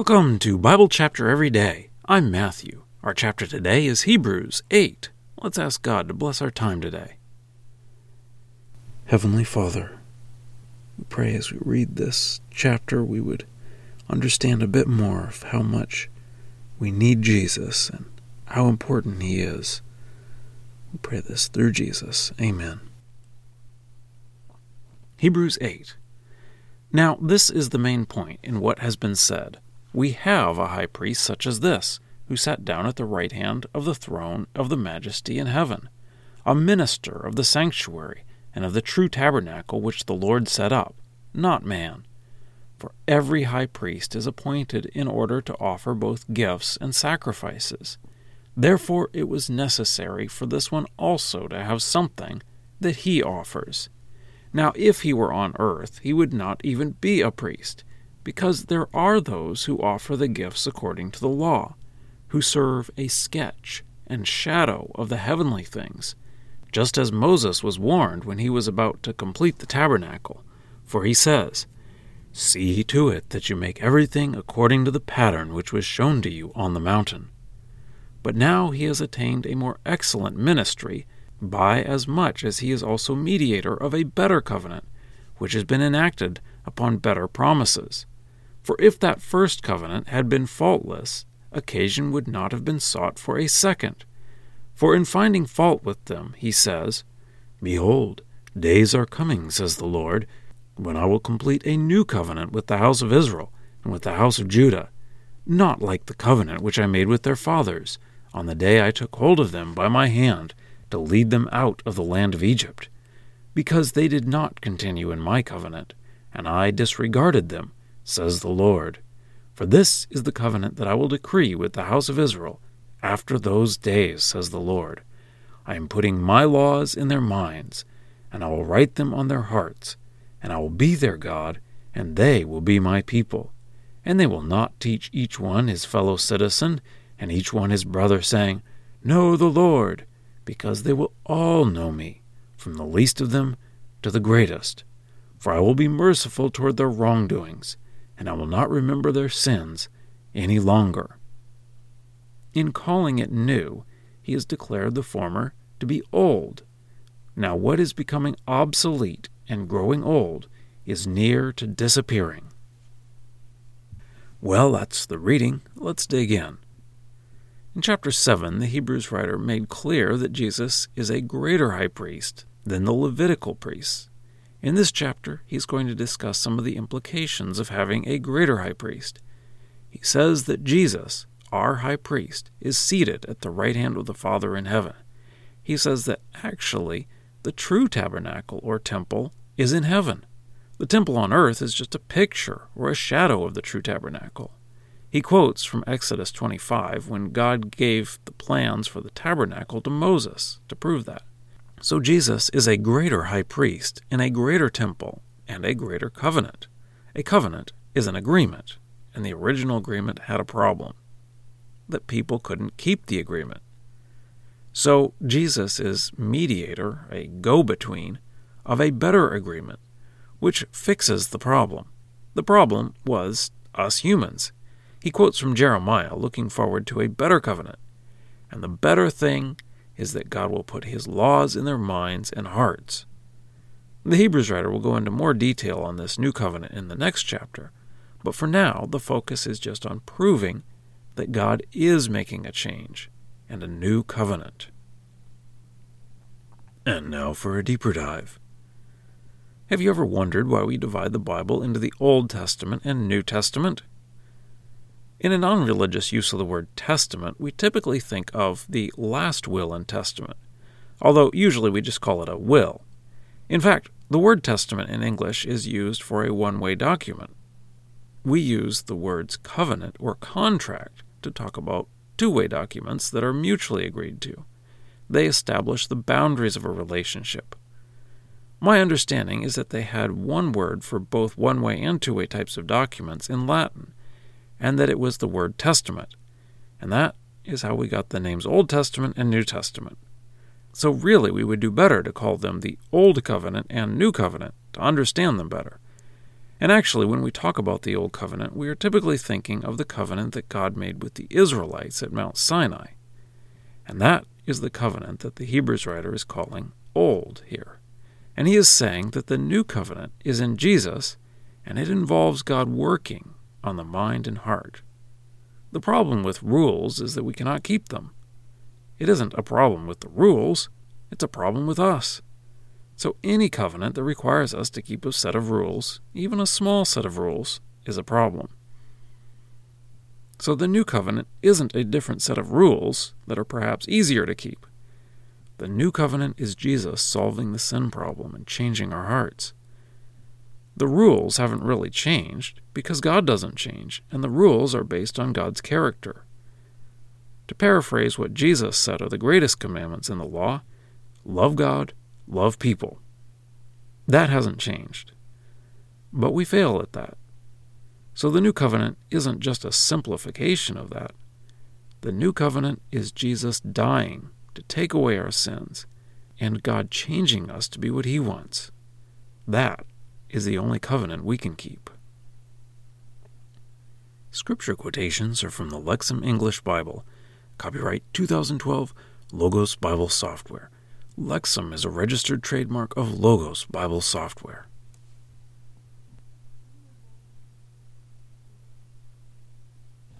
Welcome to Bible Chapter Every Day. I'm Matthew. Our chapter today is Hebrews 8. Let's ask God to bless our time today. Heavenly Father, we pray as we read this chapter we would understand a bit more of how much we need Jesus and how important He is. We pray this through Jesus. Amen. Hebrews 8. Now, this is the main point in what has been said we have a high priest such as this, who sat down at the right hand of the throne of the majesty in heaven, a minister of the sanctuary and of the true tabernacle which the Lord set up, not man. For every high priest is appointed in order to offer both gifts and sacrifices. Therefore it was necessary for this one also to have something that he offers. Now, if he were on earth, he would not even be a priest because there are those who offer the gifts according to the law, who serve a sketch and shadow of the heavenly things, just as Moses was warned when he was about to complete the tabernacle. For he says, See to it that you make everything according to the pattern which was shown to you on the mountain. But now he has attained a more excellent ministry by as much as he is also mediator of a better covenant, which has been enacted upon better promises. For if that first covenant had been faultless, occasion would not have been sought for a second. For in finding fault with them, he says, Behold, days are coming, says the Lord, when I will complete a new covenant with the house of Israel and with the house of Judah, not like the covenant which I made with their fathers on the day I took hold of them by my hand to lead them out of the land of Egypt, because they did not continue in my covenant, and I disregarded them says the Lord. For this is the covenant that I will decree with the house of Israel after those days, says the Lord. I am putting my laws in their minds, and I will write them on their hearts, and I will be their God, and they will be my people. And they will not teach each one his fellow citizen, and each one his brother, saying, Know the Lord, because they will all know me, from the least of them to the greatest. For I will be merciful toward their wrongdoings and I will not remember their sins any longer. In calling it new, he has declared the former to be old. Now, what is becoming obsolete and growing old is near to disappearing. Well, that's the reading. Let's dig in. In chapter 7, the Hebrews writer made clear that Jesus is a greater high priest than the Levitical priests. In this chapter, he's going to discuss some of the implications of having a greater high priest. He says that Jesus, our high priest, is seated at the right hand of the Father in heaven. He says that actually the true tabernacle or temple is in heaven. The temple on earth is just a picture or a shadow of the true tabernacle. He quotes from Exodus 25 when God gave the plans for the tabernacle to Moses to prove that. So Jesus is a greater high priest in a greater temple and a greater covenant. A covenant is an agreement, and the original agreement had a problem that people couldn't keep the agreement. So Jesus is mediator, a go between, of a better agreement, which fixes the problem. The problem was us humans. He quotes from Jeremiah looking forward to a better covenant. And the better thing is that God will put His laws in their minds and hearts. The Hebrews writer will go into more detail on this new covenant in the next chapter, but for now the focus is just on proving that God is making a change and a new covenant. And now for a deeper dive. Have you ever wondered why we divide the Bible into the Old Testament and New Testament? In a non religious use of the word testament, we typically think of the last will and testament, although usually we just call it a will. In fact, the word testament in English is used for a one way document. We use the words covenant or contract to talk about two way documents that are mutually agreed to. They establish the boundaries of a relationship. My understanding is that they had one word for both one way and two way types of documents in Latin and that it was the word testament. And that is how we got the names Old Testament and New Testament. So, really, we would do better to call them the Old Covenant and New Covenant to understand them better. And actually, when we talk about the Old Covenant, we are typically thinking of the covenant that God made with the Israelites at Mount Sinai. And that is the covenant that the Hebrews writer is calling old here. And he is saying that the new covenant is in Jesus, and it involves God working on the mind and heart. The problem with rules is that we cannot keep them. It isn't a problem with the rules, it's a problem with us. So, any covenant that requires us to keep a set of rules, even a small set of rules, is a problem. So, the new covenant isn't a different set of rules that are perhaps easier to keep. The new covenant is Jesus solving the sin problem and changing our hearts. The rules haven't really changed because God doesn't change, and the rules are based on God's character. To paraphrase what Jesus said are the greatest commandments in the law love God, love people. That hasn't changed. But we fail at that. So the new covenant isn't just a simplification of that. The new covenant is Jesus dying to take away our sins and God changing us to be what He wants. That is the only covenant we can keep. Scripture quotations are from the Lexham English Bible, copyright 2012, Logos Bible Software. Lexham is a registered trademark of Logos Bible Software.